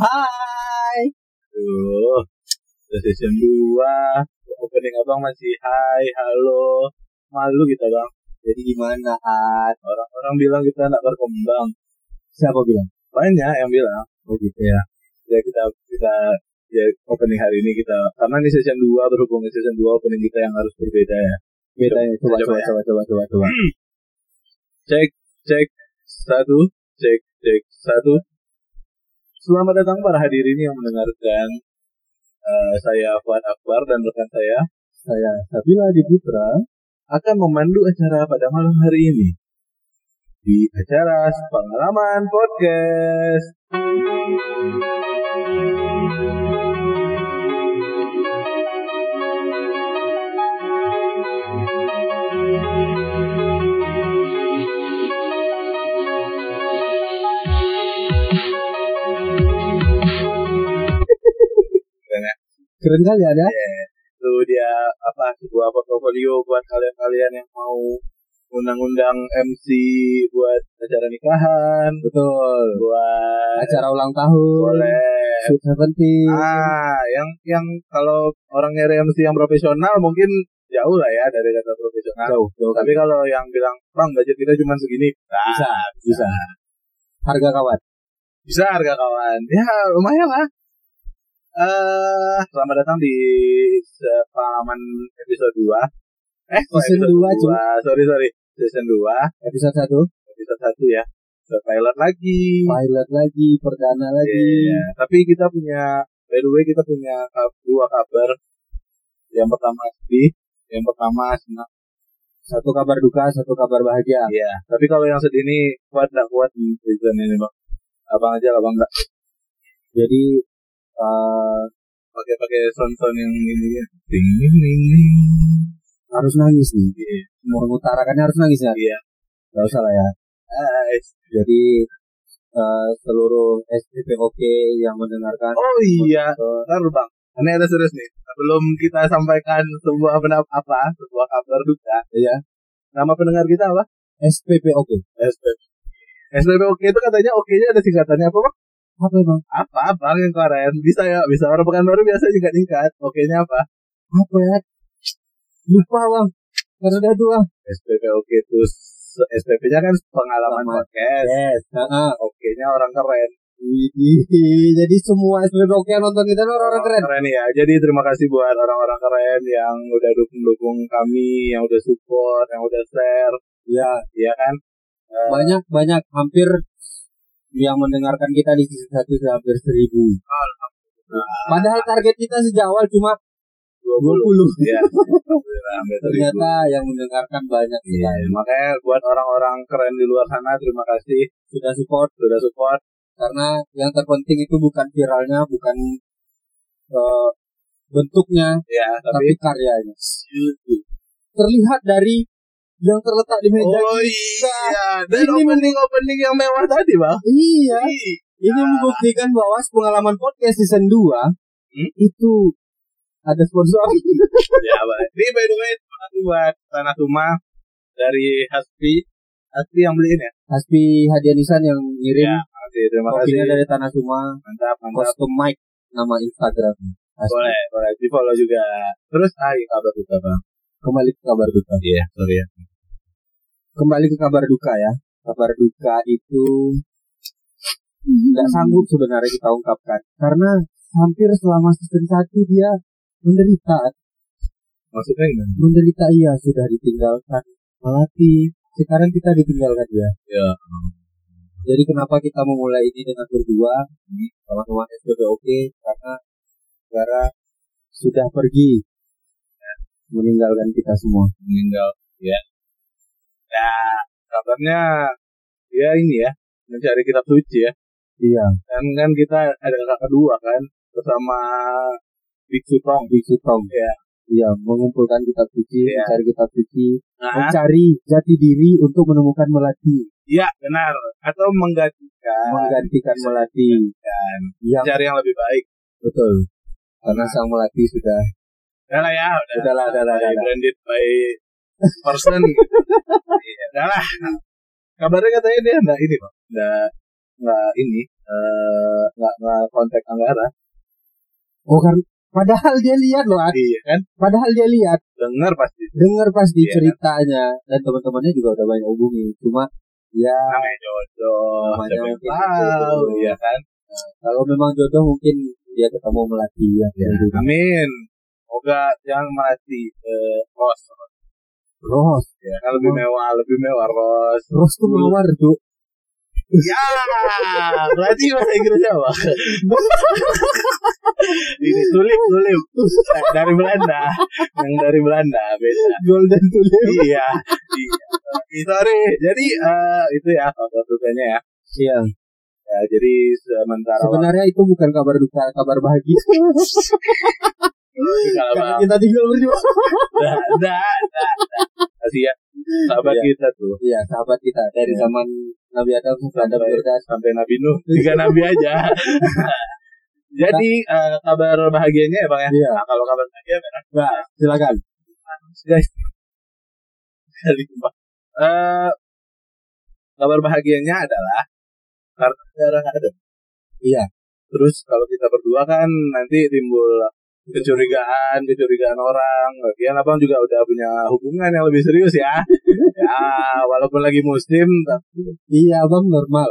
Hai. Tuh, udah season 2. Opening abang masih hai, halo. Malu kita bang. Jadi gimana, At? Orang-orang bilang kita nggak berkembang. Siapa bilang? Banyak yang bilang. Oh gitu ya. Ya kita kita ya opening hari ini kita karena ini season 2 berhubung season 2 opening kita yang harus berbeda ya. Beda ya. Coba, Coba coba, coba, coba, coba, coba. Cek cek satu cek cek satu. Selamat datang para hadirin yang mendengarkan eh, saya Fuad Akbar dan rekan saya Saya Sabila di Putra. akan memandu acara pada malam hari ini di acara pengalaman podcast. Keren kali ada. Itu dia apa sebuah portofolio buat kalian-kalian yang mau undang-undang MC buat acara nikahan, Betul. buat Acara ulang tahun. boleh Sweet Seventeen. Ah, yang yang kalau orang nyari MC yang profesional mungkin jauh lah ya dari kata profesional. Jauh, jauh. Tapi kalau yang bilang, bang budget kita cuma segini, nah, Bisa, bisa. Harga kawan. bisa harga kawan. Ya lumayan lah. Eh, selamat datang di pengalaman episode 2 Eh, Season episode dua, dua? Sorry, sorry. Season 2, Episode 1. episode 1 ya. Ke pilot lagi. Pilot lagi, perdana lagi. Iya, tapi kita punya by the way kita punya dua kabar. Yang pertama sedih, yang pertama senang. Satu kabar duka, satu kabar bahagia. Iya, tapi kalau yang sedih ini kuat nggak kuat di season ini bang? Abang aja, abang nggak Jadi eh, pakai-pakai sound-sound yang ini ya. Ding ding ding ding. harus nangis nih. Mau mengutarakannya harus nangis ya. Iya. Gak usah lah ya. Guys. Jadi eh, seluruh SPPOK yang mendengarkan Oh iya, ntar bang. Ini ada serius nih. Sebelum kita sampaikan sebuah pendapat apa, sebuah kabar duka. Iya. Nama pendengar kita apa? SPPOK. SPP. SPP oke itu katanya oke-nya ada singkatannya apa bang? Apa emang? apa bang yang keren bisa ya bisa orang pekanbaru biasa juga tingkat oke nya apa Apa ya? Lupa bang. Karena udah tua. SPP oke terus SPP nya kan pengalaman Pengalaman. podcast Yes. Heeh. oke nya orang keren. Jadi semua SPPOK yang nonton kita tuh orang-orang keren. keren ya jadi terima kasih buat orang-orang keren yang udah dukung-dukung kami yang udah support yang udah share Ya, ya kan Eh, banyak banyak hampir yang mendengarkan kita di season satu sudah hampir seribu. Padahal target kita sejak awal cuma 20 20. ya. Ternyata yang mendengarkan banyak Iya, sekali. makanya buat orang-orang keren di luar sana terima kasih Sudah support sudah support karena yang terpenting itu bukan viralnya, bukan eh, bentuknya, ya tapi, tapi karyanya. Terlihat dari yang terletak di meja. oh kita. iya dan Ini opening opening yang mewah tadi bang Iya. Ih, Ini membuktikan bahwa pengalaman podcast season 2 Hmm? itu ada sponsor. ya baik. Ini by the way terima kasih buat Tanah Tuma dari Haspi. Haspi yang beliin ya? Hasbi Hadiah Nisan yang ngirim Ya, makasih. Terima kasih. kopinya dari Tanah Suma, Mantap, mantap. custom mic nama Instagram. Hasbi. Boleh, boleh. Di follow juga. Terus, ah, iya, kabar duka bang. Kembali ke kabar duka. Iya, sorry ya. Kembali ke kabar duka ya. Kabar duka itu nggak sanggup sebenarnya kita ungkapkan karena hampir selama season 1 dia menderita Maksudnya gimana? menderita iya sudah ditinggalkan melatih sekarang kita ditinggalkan dia Ya. Jadi kenapa kita memulai ini dengan berdua sama-sama SPPOK karena negara sudah pergi meninggalkan kita semua. Meninggal. Ya. Ya, kabarnya ya ini ya. Mencari kitab suci ya. Iya, Dan kan kita ada kakak kedua kan. Bersama Biksu Tong. Biksu Tong. Ya. Iya, mengumpulkan kitab suci, Iya. mencari kitab suci, Nah, mencari jati diri untuk menemukan melati, iya benar. Atau menggantikan. menggantikan melati. Dan Yang cari yang lebih baik. betul. Karena sang melati sudah Udah lah ya, udah. Udah lah, udah lah. branded by person. Iya, udah lah. Kabarnya katanya dia enggak ini, Pak. Enggak enggak ini eh, nggak nggak kontak Anggara. Oh kan padahal dia lihat loh, Ad. Iya kan? padahal dia lihat, Dengar pasti. dengar pasti Iya, ceritanya dan teman-temannya juga udah banyak hubungi. Cuma ya Namanya jodoh. Namanya mungkin tahu, jodoh. ya kan? kalau memang jodoh mungkin dia ketemu melati ya. Amin. Semoga yang mati eh, Ros. Ros, Ya, kan lebih mewah, lebih mewah Ros. Ros tuh mawar tuh. Ya, berarti bahasa Inggrisnya apa? Ini tulip, tulip. Dari Belanda. Yang dari Belanda, beda. Golden tulip. iya, iya. Sorry, jadi eh, itu ya kabar dukanya ya. Iya. ya. Jadi sementara Sebenarnya itu bukan kabar duka, kabar bahagia. kalau kita tinggal berdua. ada, ada, ada. Kasih ya, sahabat Iya. kita tuh. Iya, sahabat kita dari Iya. zaman Nabi Adam sampai Adam sampai, Firdaus. sampai Nabi Nuh tiga Nabi aja jadi eh, kabar bahagianya ya bang ya Iya. nah, kalau kabar bahagia memang Nah, silakan. guys Kali Pak. Eh, kabar bahagianya adalah karena sekarang ada Iya. terus kalau kita berdua kan nanti timbul kecurigaan kecurigaan orang lagian abang juga udah punya hubungan yang lebih serius ya ya walaupun lagi musim tapi Iya, Bang normal.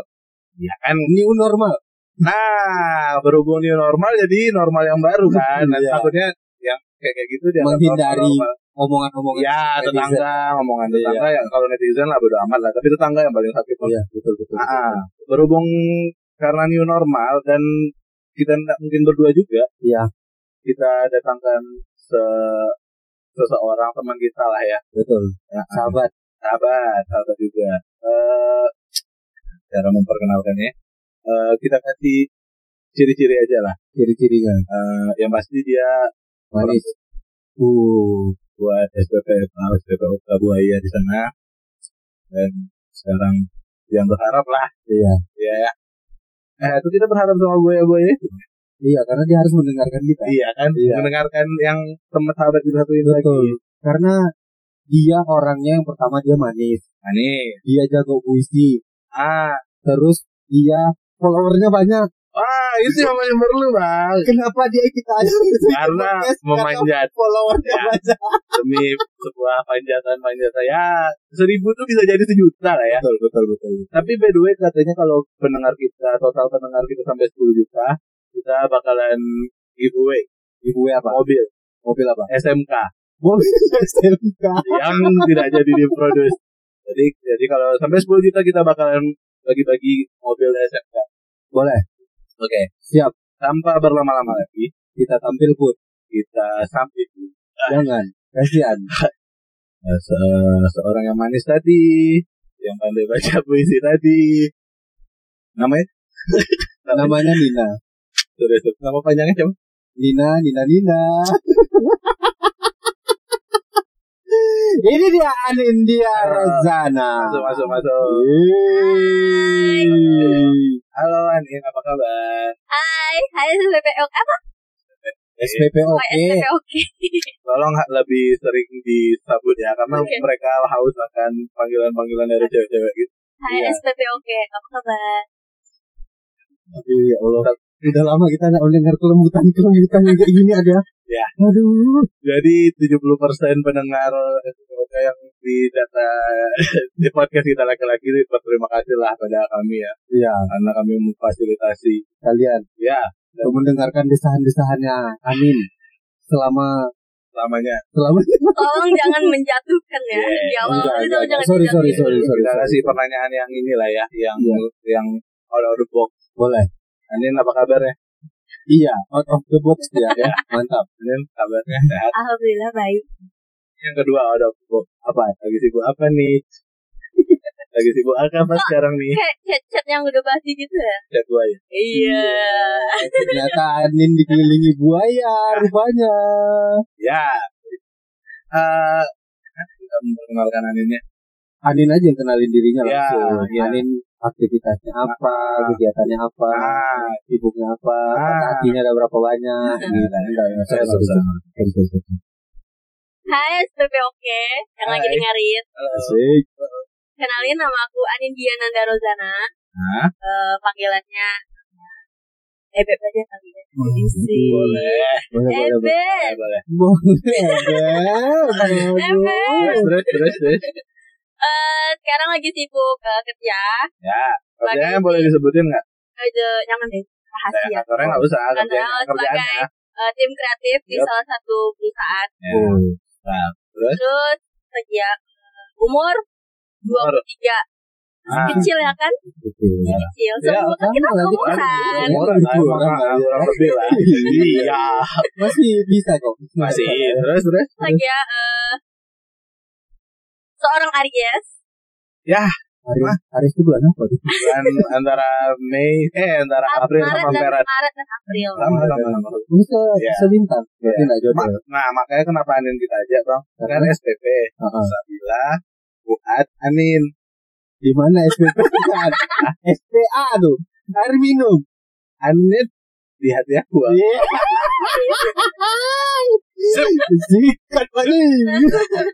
ya kan New normal. Nah, berhubung new normal jadi normal yang baru kan. Dan Iya. takutnya yang kayak kayak gitu dia Menghindari Omongan-omongan Ya, netizen. tetangga, ngomongan Iya. tetangga yang kalau netizen lah bodo amat lah, tapi tetangga yang paling sakit. Iya, betul betul. Ah, berhubung karena new normal dan kita tidak mungkin berdua juga, Iya. Kita datangkan se seseorang teman kita lah ya, Betul. ya Sahabat. sahabat, sahabat juga. Eh, cara memperkenalkannya, eh, kita kasih ciri-ciri aja lah. Ciri-cirinya. Eh, yang pasti dia Manis. Uh, buat SPP SPP Buaya di sana dan sekarang yang berharap lah iya. ya ya eh itu kita berharap sama Buaya Buaya Iya, karena dia harus mendengarkan kita. iya kan Iya. mendengarkan yang teman sahabat kita satu ini lagi. Karena dia orangnya yang pertama dia manis. nah, nih Dia jago puisi. ah Terus dia followernya banyak. ah itu yang paling perlu bang Kenapa dia kita aja? karena memanjat followernya Ya. banyak. demi sebuah panjatan panjatan ya seribu tuh bisa jadi sejuta lah ya Betul, betul, betul. Tapi by the way katanya kalau pendengar kita total pendengar kita sampai 10 juta kita bakalan giveaway Giveaway apa? mobil Mobil apa? SMK Mobil SMK. yang tidak jadi diproduce. Jadi jadi kalau sampai 10 juta kita bakalan bagi-bagi mobil SMK. Boleh. Oke. Siap. Tanpa berlama-lama lagi Kita tampil put. kita sampai Jangan. Kasihan. Eh, se- seorang yang manis tadi, yang pandai baca puisi tadi. Namanya? Namanya Nina. Nama panjangnya siapa? Nina, Nina, Nina. Ini dia Anin dia Rozana. Masuk masuk masuk. Yeay. Halo Anin, apa kabar? Hai, hai SPPO apa? SPP Oh, oke. SPP oke. Tolong lebih sering disambut ya, karena Oke. mereka haus akan panggilan-panggilan dari cewek-cewek gitu. Hai Iya. SPP oke, apa kabar? Aduh ya Allah. Udah lama kita nggak mendengar kelembutan-kelembutan yang kayak gini ada. Ya. Aduh. Jadi 70% pendengar yang di data di podcast kita laki-laki berterima kasih lah pada kami ya, Iya, karena kami memfasilitasi. kalian Ya, untuk mendengarkan desahan-desahannya Anin selama lamanya. selama Tolong jangan menjatuhkan ya. Iya, Di awal enggak, jangan sorry, sorry, sorry, sorry. Kita kasih pertanyaan yang inilah ya, yang Iya. yang out of the box. boleh. Anin apa kabarnya? Iya, out of the box dia ya. Mantap. Anin kabarnya sehat. Alhamdulillah baik. Yang kedua out of the box. Apa? Lagi sibuk apa nih? Lagi sibuk apa sekarang nih? Kayak chat-chat yang udah pasti gitu ya. Chat gua ya. Iya. Ternyata Anin dikelilingi buaya rupanya. Ya. Eh, kita memperkenalkan Aninnya. Anin aja yang kenalin dirinya Ya, langsung. ya. Anin aktivitasnya apa, kegiatannya apa, Ah, sibuknya apa, Ah. hatinya ada berapa banyak. Gitu. Hai SPP oke, yang lagi dengerin. Asik. Kenalin nama aku Anin Diananda Rozana. Hah? Eh, panggilannya Ebe aja kali ya. Isi. Boleh. Boleh, boleh, boleh. Ebe. Boleh. Boleh, Ebe. Terus, terus, terus. Eh, sekarang lagi sibuk eh, kerja. Ya, kerjanya boleh disebutin nggak? Ada jangan deh rahasia. Kantornya nggak usah. Kantornya Kerjaan, sebagai eh, tim kreatif di Yup. salah satu perusahaan. Ya. Nah, terus? Terus kerja eh, umur 23. Ah. Kecil ya kan? Kecil. Ya, Semua kan kita sama lagi. seumuran. Umur Iya, kan, kurang kurang kali ya. kurang lebih lah. Iya. Masih bisa kok. Masih. Terus, terus. Kerja eh, seorang Aries. Aris, Aris itu bulan apa? Bulan antara Mei, eh antara April Maret sama Maret. Maret dan April. Sama, sama, sama. Bisa Iya. selintang. Berarti nggak jodoh. Ma- Nah, makanya kenapa Anin kita ajak, Bang? Kan SPP. Heeh. Sabila, Fuad, Anin. Di mana SPP? SPA tuh. Air minum. Anin di hati aku. Bang. Iya. Sikat lagi.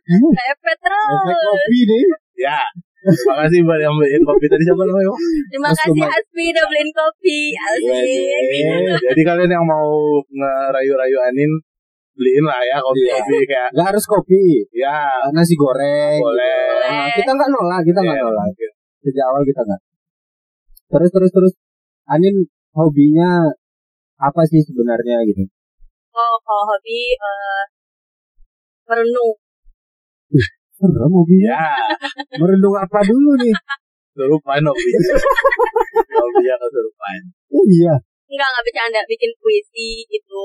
Pepe terus. Efek kopi nih. Ya. Makasih buat yang beliin kopi tadi siapa namanya? Terima Terus kasih. Hasbi udah beliin kopi. Asik. Eh, Jadi kalian yang mau ngerayu-rayu Anin beliin lah ya kopi-kopi kayak Gak harus kopi. ya Nasi goreng. boleh. Nah, kita nggak nolak, kita nggak Iya, nolak. oke. Sejak awal kita nggak. Terus terus terus. Anin hobinya apa sih sebenarnya gitu? Oh, kalau hobi eh, merenung. Serem hobinya. Ya, Merenung apa dulu nih? kesurupan hobi. Hobinya kesurupan. Iya. Enggak, enggak bercanda. Bikin puisi gitu.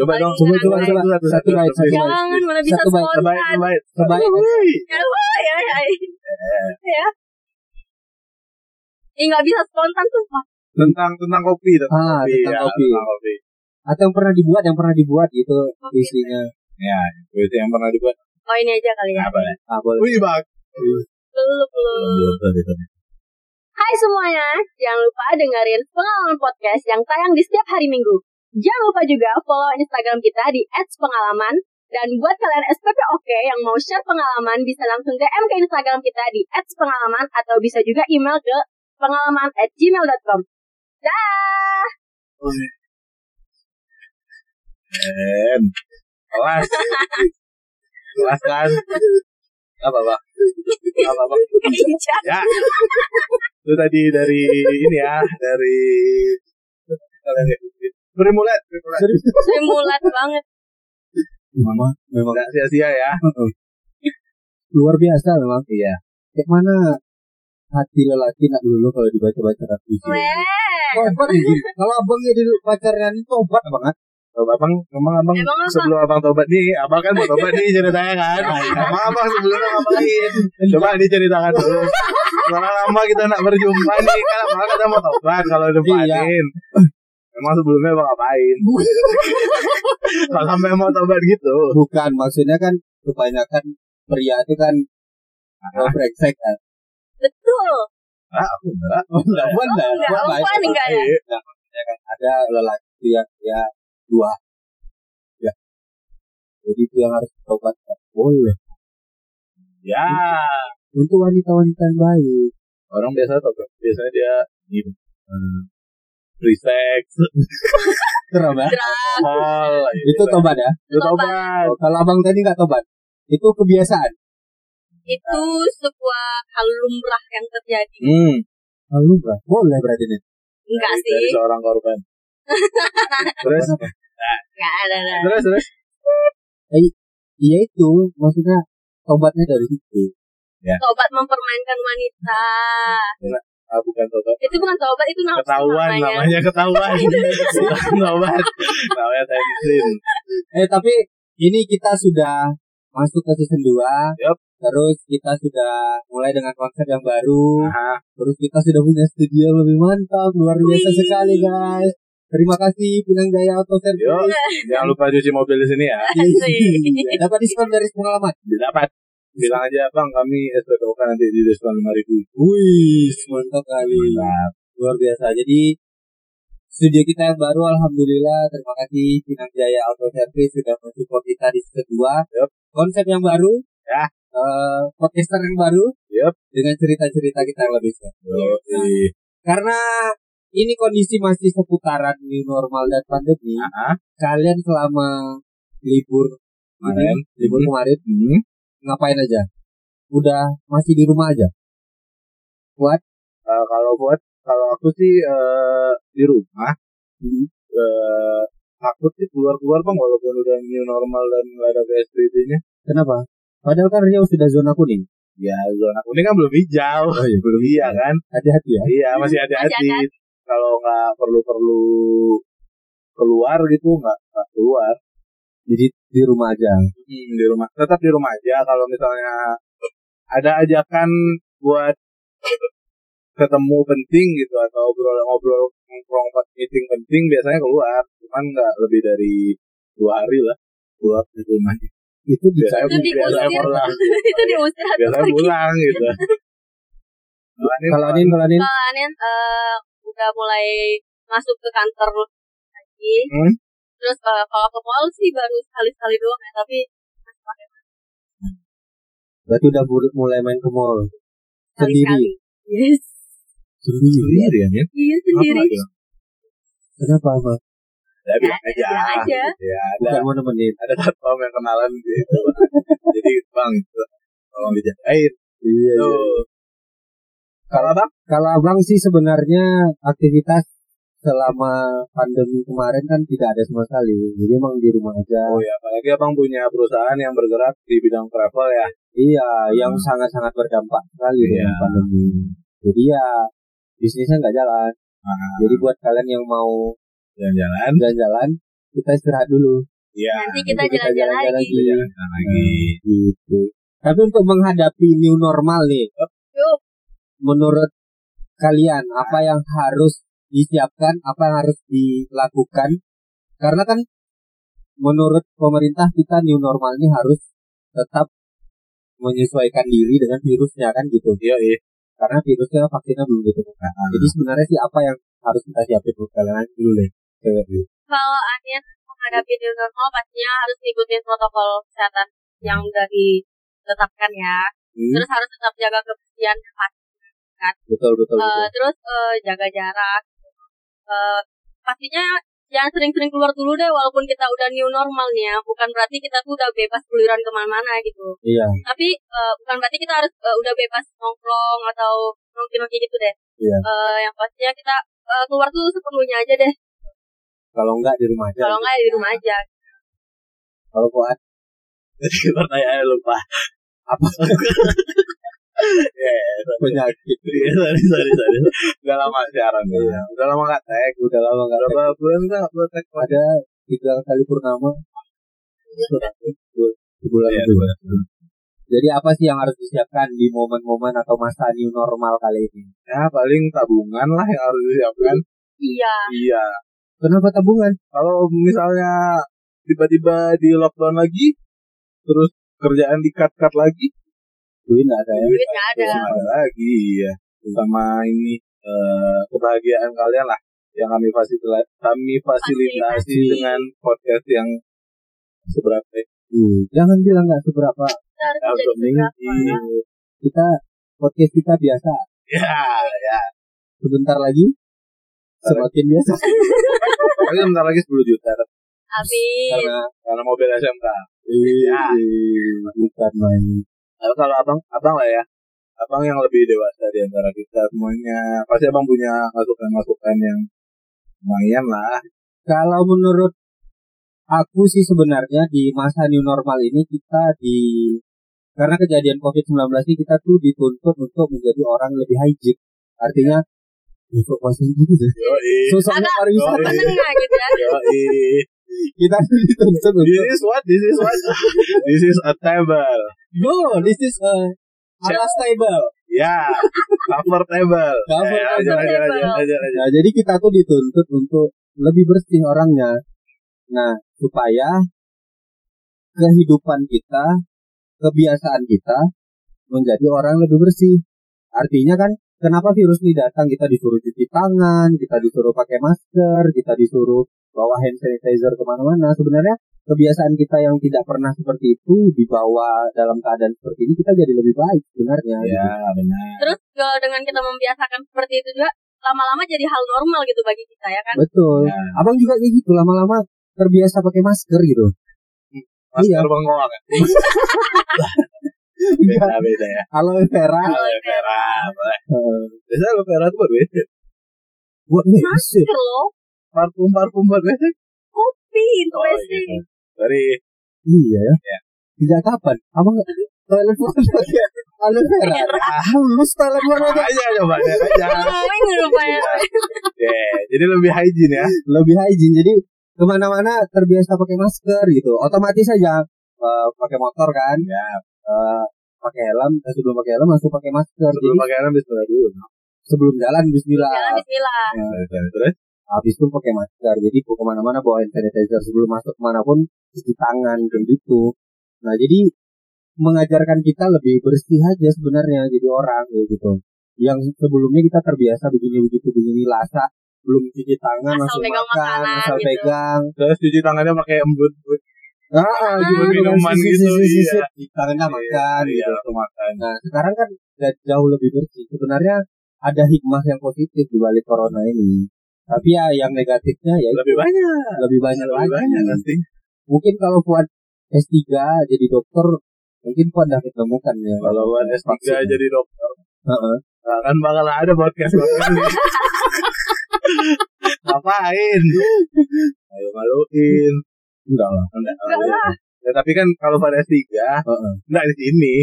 Coba dong, Coba coba Satu, coba satu, satu satu, bait satu. satu. Jangan, mana bisa Satu Terbaik, spontan. terbaik. Terbaik. Ya, wah, ya, ya. Ya. Ih, nggak bisa spontan tuh. Pak. Tentang tentang kopi, tentang Ah, kopi, tentang ya, kopi. tentang kopi. Atau yang pernah dibuat, yang pernah dibuat gitu Oke. isinya. Ya, itu yang pernah dibuat Oh, ini aja kali ya. apa ya? Ah, boleh. Wih, bang. Belum, belum. Hai semuanya, jangan lupa dengerin pengalaman podcast yang tayang di setiap hari Minggu. Jangan lupa juga follow Instagram kita di @pengalaman dan buat kalian SPP Oke yang mau share pengalaman bisa langsung DM ke Instagram kita di @pengalaman atau bisa juga email ke pengalaman@gmail.com. Dah. Keren. Kelas. Kelas kan. Apa, Bang? Apa, Bang? Ya. Itu tadi dari ini ya, dari kalian ya. Simulat banget. Mama, memang Nggak sia-sia ya. luar biasa memang. Iya. Kayak mana hati lelaki nak dulu kalau dibaca-baca puisi. Nih. Kalau abangnya di pacarnya ini tobat banget. Coba abang, emang abang Emang sebelum abang tobat nih, abang kan mau tobat nih ceritanya kan. Emang abang sebelumnya ngapain? Coba diceritakan dulu. Karena lama kita nak berjumpa nih, kan abang kata mau tobat kalau depanin. Emang sebelumnya abang ngapain? Kalau sampai mau tobat gitu. Bukan, maksudnya kan kebanyakan pria itu kan ah. brengsek kan. Betul. Ah, aku enggak. Oh, enggak, enggak. Enggak, oh, enggak ya? Enggak, maksudnya kan ada lelaki yang ya dua. Ya. Jadi itu yang harus tobat. Boleh. Ya, Untuk wanita-wanita yang baik. orang biasa tobat. Biasanya dia gitu. Hmm, free sex, Keren ya? Itu tobat ya. itu tobat. Oh, kalau abang tadi nggak tobat. Itu kebiasaan. Itu sebuah hal lumrah yang terjadi. Hmm, Lalu berarti boleh berarti nih. Enggak dari, sih. dari seorang korban. Terus, Enggak ada. ada. terus, terus. Iya itu, maksudnya tobatnya dari situ. Tobat mempermainkan wanita. Ah, bukan tobat. Itu bukan tobat, itu nafsu Ketahuan namanya. namanya ketahuan. bukan tobat. Namanya tensin. Eh tapi ini kita sudah masuk ke season 2. Yup. Terus kita sudah mulai dengan konsep yang baru. Nah, Terus kita sudah punya studio lebih mantap, luar biasa Wih. sekali guys. Terima kasih Pinang Jaya Auto Service. jangan lupa cuci mobil di sini ya. Iya, Dapat diskon dari pengalaman. Dapat. Bilang aja, Bang, kami SPPOK nanti di diskon 5000 Wih, mantap kali. Luar biasa. Jadi studio kita yang baru alhamdulillah terima kasih Pinang Jaya Auto Service sudah mensupport kita di 2. Yup. Konsep yang baru. Ya. Eh, podcaster yang baru Yup. dengan cerita-cerita kita yang lebih seru. Yoi. Karena ini kondisi masih seputaran new normal dan pandemi. Ah, Kalian selama libur kemarin. ini, libur kemarin Hmm. ngapain aja? Udah masih di rumah aja. Eh, kalau buat kalau aku sih eh, di rumah Hmm. eh, takut sih keluar-keluar bang walaupun udah new normal dan nggak ada PSBB-nya. Kenapa? Padahal kan Riau sudah zona kuning. Ya zona kuning kan belum hijau. Oh iya, belum iya kan? Hati-hati ya. Iya masih Masih hati-hati. Kalau nggak perlu-perlu keluar gitu nggak nggak keluar. Jadi di rumah aja. Hmm, di rumah tetap di rumah aja. Kalau misalnya ada ajakan buat ketemu penting gitu atau ngobrol-ngobrol nongkrong meeting penting biasanya keluar. Cuman nggak lebih dari dua hari lah keluar di rumah. Itu Biasanya, Itu biasanya pulang. itu diusir Biasanya pulang gitu. kalau Anin, kalau Anin, Kalau Anin eh, udah mulai masuk ke kantor lagi. Hmm. Terus eh, kalau ke mall sih baru sekali-sekali doang ya, tapi masih pakai berarti udah mulai main ke mall sendiri. Yes. Sendiri. Sendiri ya, Nin? Iya sendiri. Apa gitu? Kenapa, Bang? Ya, bilang Ya, aja. bilang aja. Ya, ada Bukan mau nemenin. ada satpam yang kenalan gitu. Jadi bang itu tolong dijagain. Iya, Tuh. Kalau bang? Kalau abang sih sebenarnya aktivitas selama pandemi kemarin kan tidak ada sama sekali. Jadi emang di rumah aja. Oh ya, apalagi abang punya perusahaan yang bergerak di bidang travel ya. Iya, yang sangat-sangat berdampak sekali Iya. dengan pandemi. Jadi ya bisnisnya nggak jalan. Nah, Jadi buat kalian yang mau jalan-jalan. jalan-jalan, kita istirahat dulu. Iya. Nanti kita Nanti kita jalan-jalan lagi. lagi. Jalan lagi. Gitu. Tapi untuk menghadapi new normal nih, Yuk. Menurut kalian apa yang harus disiapkan, apa yang harus dilakukan? Karena kan menurut pemerintah kita new normal ini harus tetap menyesuaikan diri dengan virusnya kan gitu. Iya, iya. Karena virusnya vaksinnya belum ditemukan. Jadi sebenarnya sih apa yang harus kita siapin buat kalian dulu deh. Kalau Anin menghadapi new normal pastinya harus ngikutin protokol kesehatan yang udah ditetapkan ya. Hmm, Terus harus tetap jaga kebersihan yang pasti. betul betul. Eh, betul. terus eh, jaga jarak. Eh, pastinya jangan sering-sering keluar dulu deh walaupun kita udah new normal nih ya. Bukan berarti kita tuh udah bebas keluyuran ke mana-mana gitu. Iya. Tapi eh, bukan berarti kita harus eh, udah bebas nongkrong atau nongki-nongki gitu deh. Iya. Eh, yang pastinya kita eh, keluar tuh seperlunya aja deh. Kalau enggak di rumah aja. Kalau nggak ya di rumah aja. Kalau kuat Jadi pertanyaannya lupa. Apa? Ya, penyakit. Iya, sorry, sorry, sorry. Udah lama siaran ya. Udah lama nggak tag. Udah lama enggak Berapa bulan kita nggak upload tag? ada tiga kali purnama sebulan Iya, itu. dua. Jadi apa sih yang harus disiapkan di momen-momen atau masa new normal kali ini? Ya paling tabungan lah yang harus disiapkan. Iya. Iya. Kenapa tabungan? Kalau misalnya tiba-tiba di lockdown lagi, terus kerjaan di cut cut lagi, Duit nggak ada ya? Duit nggak ada. ada lagi ya. Sama ini eh, kebahagiaan kalian lah yang kami fasilitasi, kami fasilitasi dengan podcast yang seberapa ya? Hmm, Jangan bilang nggak seberapa. Seberapa. Kita podcast kita biasa. Ya, ya. Sebentar lagi semakin biasa Tapi bentar lagi 10 juta Amin. karena karena mobil SMK. iya bukan main. Lalu kalau abang, abang lah ya, abang yang lebih dewasa di antara kita semuanya, pasti abang punya masukan-masukan yang lumayan lah. Kalau menurut aku sih sebenarnya di masa new normal ini kita di karena kejadian COVID-19 ini kita tuh dituntut untuk menjadi orang lebih hygiene. Artinya untuk bahasa Inggris ya. Sosoknya pariwisata. Gitu ya. Kita dituntut This is what? This is what? This is a table. No, this is a alas table. Ya, cover table. Cover Eh, table. ajar, ajar, ajar, ajar. Nah, jadi kita tuh dituntut untuk lebih bersih orangnya. Nah, supaya kehidupan kita, kebiasaan kita menjadi orang lebih bersih. Artinya kan, kenapa virus ini datang? Kita disuruh cuci tangan, kita disuruh pakai masker, kita disuruh bawa hand sanitizer ke mana-mana. Sebenarnya kebiasaan kita yang tidak pernah seperti itu dibawa dalam keadaan seperti ini kita jadi lebih baik sebenarnya. Ya, benar. Terus kalau dengan kita membiasakan seperti itu juga, lama-lama jadi hal normal gitu bagi kita ya kan. Betul. Ya. Abang juga kayak gitu lama-lama terbiasa pakai masker gitu. Masker Iya. bengkoang ya. Iya. Beda beda ya. Aloe vera. Aloe vera. eh, Biasanya aloe vera itu buat WC. Buat medicine. Masker loh, Parfum parfum buat WC. kopi untuk Oh, WC. gitu. Dari Iya ya. Ya. Sejak kapan? Abang toilet bukan pakai aloe vera. Halus toilet pakai. aja coba. Oke, jadi lebih hygiene ya. Lebih hygiene. Jadi ke mana-mana terbiasa pakai masker gitu. Otomatis aja eh, pakai motor kan. Ya, eh, pakai helm. eh, sebelum pakai helm langsung pakai masker. sebelum Jadi pakai helm bismillah dulu. sebelum jalan Bismillah. Jalan bismillah. Terus, Terus, Habis itu pakai masker. Jadi ke mana-mana bawa hand sanitizer sebelum masuk ke mana pun cuci tangan kayak gitu. Nah jadi mengajarkan kita lebih bersih aja sebenarnya jadi orang kayak gitu. Yang sebelumnya kita terbiasa begini begitu begini lasa belum cuci tangan Asal langsung pegang makan makanan asal gitu. pegang terus cuci tangannya pakai embut. ah, ah, gitu, Minuman gitu, sisip, iya. tangannya makan Iya, gitu makan. nah sekarang kan jauh lebih bersih sebenarnya ada hikmah yang positif di balik corona ini tapi ya yang negatifnya ya Lebih banyak. lebih banyak Lebih lagi banyak nanti. mungkin kalau buat S3 jadi dokter mungkin Fuad udah ketemukan ya Kalau buat S3 Vaksin. jadi dokter, Heeh. nah, kan bakal ada podcast podcast ini. Ngapain? Ayo maluin. enggak lah Enggak, Enggak enggak. Ya, tapi kan kalau pada S3, Heeh. enggak di sini.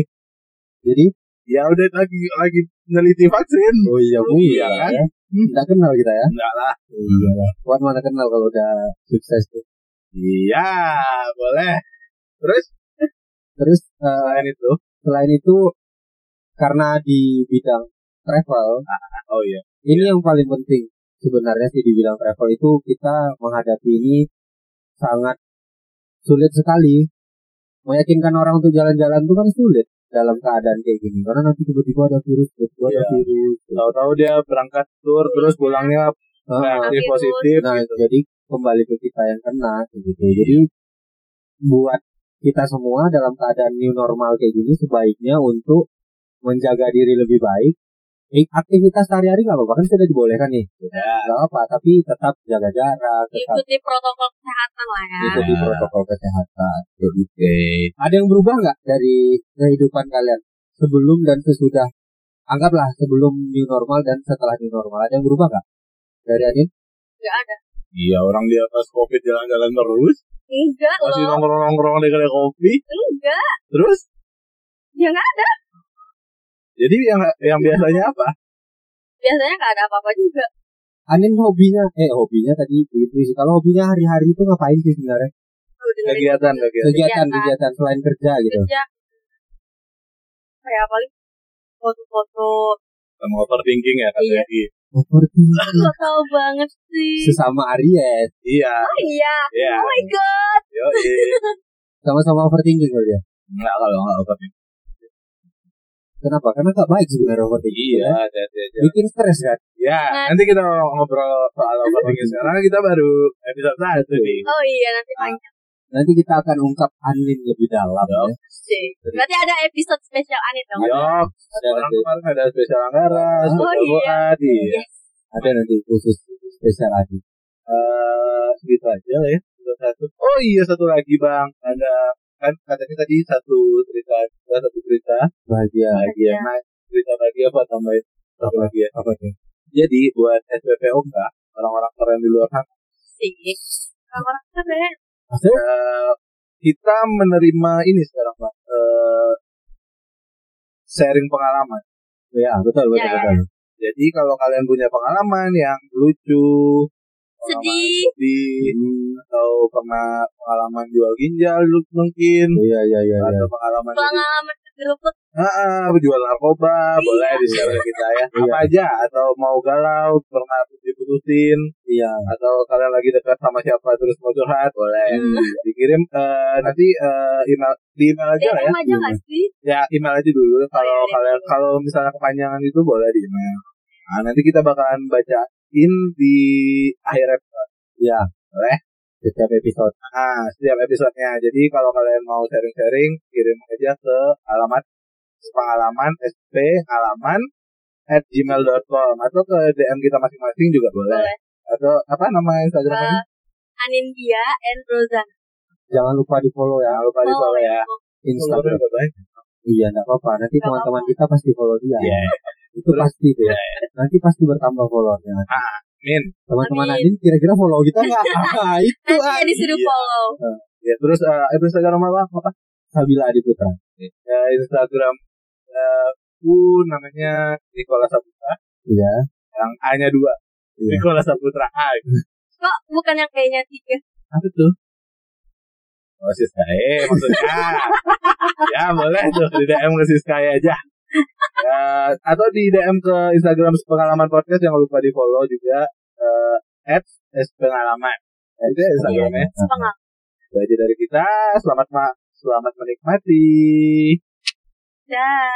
jadi Ya udah lagi lagi meneliti vaksin. oh iya bu Iya kan? ya. Nggak kenal kita ya Enggak lah. iya lah mana kenal kalau udah sukses tuh Iya, boleh. Terus terus eh, selain itu, selain itu karena di bidang travel oh iya, ini yang paling penting sebenarnya sih di bidang travel itu kita menghadapi ini sangat sulit sekali meyakinkan orang untuk jalan-jalan itu kan sulit dalam keadaan kayak gini. Karena nanti tiba-tiba ada virus tiba-tiba ada Iya. virus tahu-tahu dia berangkat tur terus pulangnya reaktif positif nah gitu. jadi kembali ke kita yang kena gitu. Jadi buat kita semua dalam keadaan new normal kayak gini sebaiknya untuk menjaga diri lebih baik aktivitas sehari-hari nggak apa-apa? Kan sudah dibolehkan nih. Ya, nggak apa tapi tetap jaga jarak tetap Ikuti protokol kesehatan lah ya. ikuti Ya. protokol kesehatan. Jadi oke. ada yang berubah nggak dari kehidupan kalian? Sebelum dan sesudah. Anggaplah sebelum new normal dan setelah new normal. Ada yang berubah nggak? Dari Adin Enggak ada. Iya, orang di atas covid jalan-jalan terus, Enggak masih nongkrong-nongkrong di kedai kopi, Enggak. terus? Ya enggak ada. Jadi yang yang biasanya apa? Biasanya enggak ada apa-apa juga. Anin hobinya eh hobinya tadi itu sih kalau hobinya hari-hari itu ngapain sih sebenarnya Kegiatan, kegiatan. kegiatan Kegiatan. kegiatan selain kerja gitu kerja. Kayak paling foto-foto. Sama overthinking ya kan Iya. Egi? overthinking Kok tahu banget sih. sesama Aries Iya, Oh iya. iya. Oh my god. Yo, sama-sama overthinking kali ya Enggak kalau enggak overthinking. Kenapa karena nggak baik sebenarnya overthinking Iya, ya. hati-hati aja. bikin stres kan Ya, Nah. nanti kita ngobrol soal overthinking sekarang kita baru episode satu nih. Oh iya nanti panjang nanti kita akan ungkap Anin lebih dalam ya. sih. Berarti ada episode spesial Anit dong. Yo, ada orang nanti kemarin ada spesial Anggara, spesial Oh, iya. Boat, iya. Yes. ada nanti khusus spesial Adi Eh, segitu aja lah ya. Satu. Oh iya satu lagi bang, ada kan katanya tadi satu cerita, satu cerita bahagia bahagia. Nah, cerita bahagia apa tambahin satu lagi ya? apa tuh Jadi buat SPPO enggak orang-orang keren di luar sana, Sih. Orang-orang kan kayaknya eh, kita menerima ini sekarang pak, eh, sharing pengalaman. ya betul betul Ya, ya. betul Jadi kalau kalian punya pengalaman yang lucu, Sedih. sedih, Hmm, atau pernah pengalaman jual ginjal dulu mungkin, iya iya iya iya. atau pengalaman pengalaman geruput ah, ah, jual narkoba, Iya. boleh di share ke kita ya. Iya. Apa aja, atau mau galau, pernah diputusin, iya atau kalian lagi dekat sama siapa terus mau curhat, boleh. Hmm. Dikirim eh, nanti eh, email di email aja lah ya. Aja nggak sih? Ya email aja dulu. Kalau iya, iya. kalian kalau misalnya kepanjangan itu boleh di email. Nah, nanti kita bakalan bacain di akhir episode. iya Boleh? setiap episode Nah, setiap episodenya. Jadi kalau kalian mau sharing-sharing, kirim aja ke alamat pengalaman sp halaman at gmail.com atau ke DM kita masing-masing juga boleh. Boleh. Atau apa nama Instagramnya? Eh, Anindya and Rozana. Jangan lupa di follow ya Jangan lupa di follow ya. Instagram. Follow banyak. Iya, enggak apa-apa. Nanti teman-teman kita pasti follow dia. Iya. Itu pasti tuh. Iya, Nanti pasti bertambah followernya. Min. Teman-teman. Adin kira-kira follow kita nggak? Ah, itu Nanti ya disuruh Iya. follow. Ya, terus uh, Instagram apa? Apa? Sabila Adi Putra. Ya, Instagram uh, ku namanya Nikola Saputra Iya. yang A-nya dua. Iya. Nikola Saputra A. Kok bukan yang kayaknya tiga? Apa tuh? Oh, Siskae maksudnya. ya, boleh tuh di DM ke Siskae aja. Ya, atau di DM ke Instagram pengalaman podcast jangan lupa di follow juga eh at pengalaman. Itu ya Instagramnya. Sepengalaman. Itu aja dari kita. Selamat ma selamat menikmati. Dah.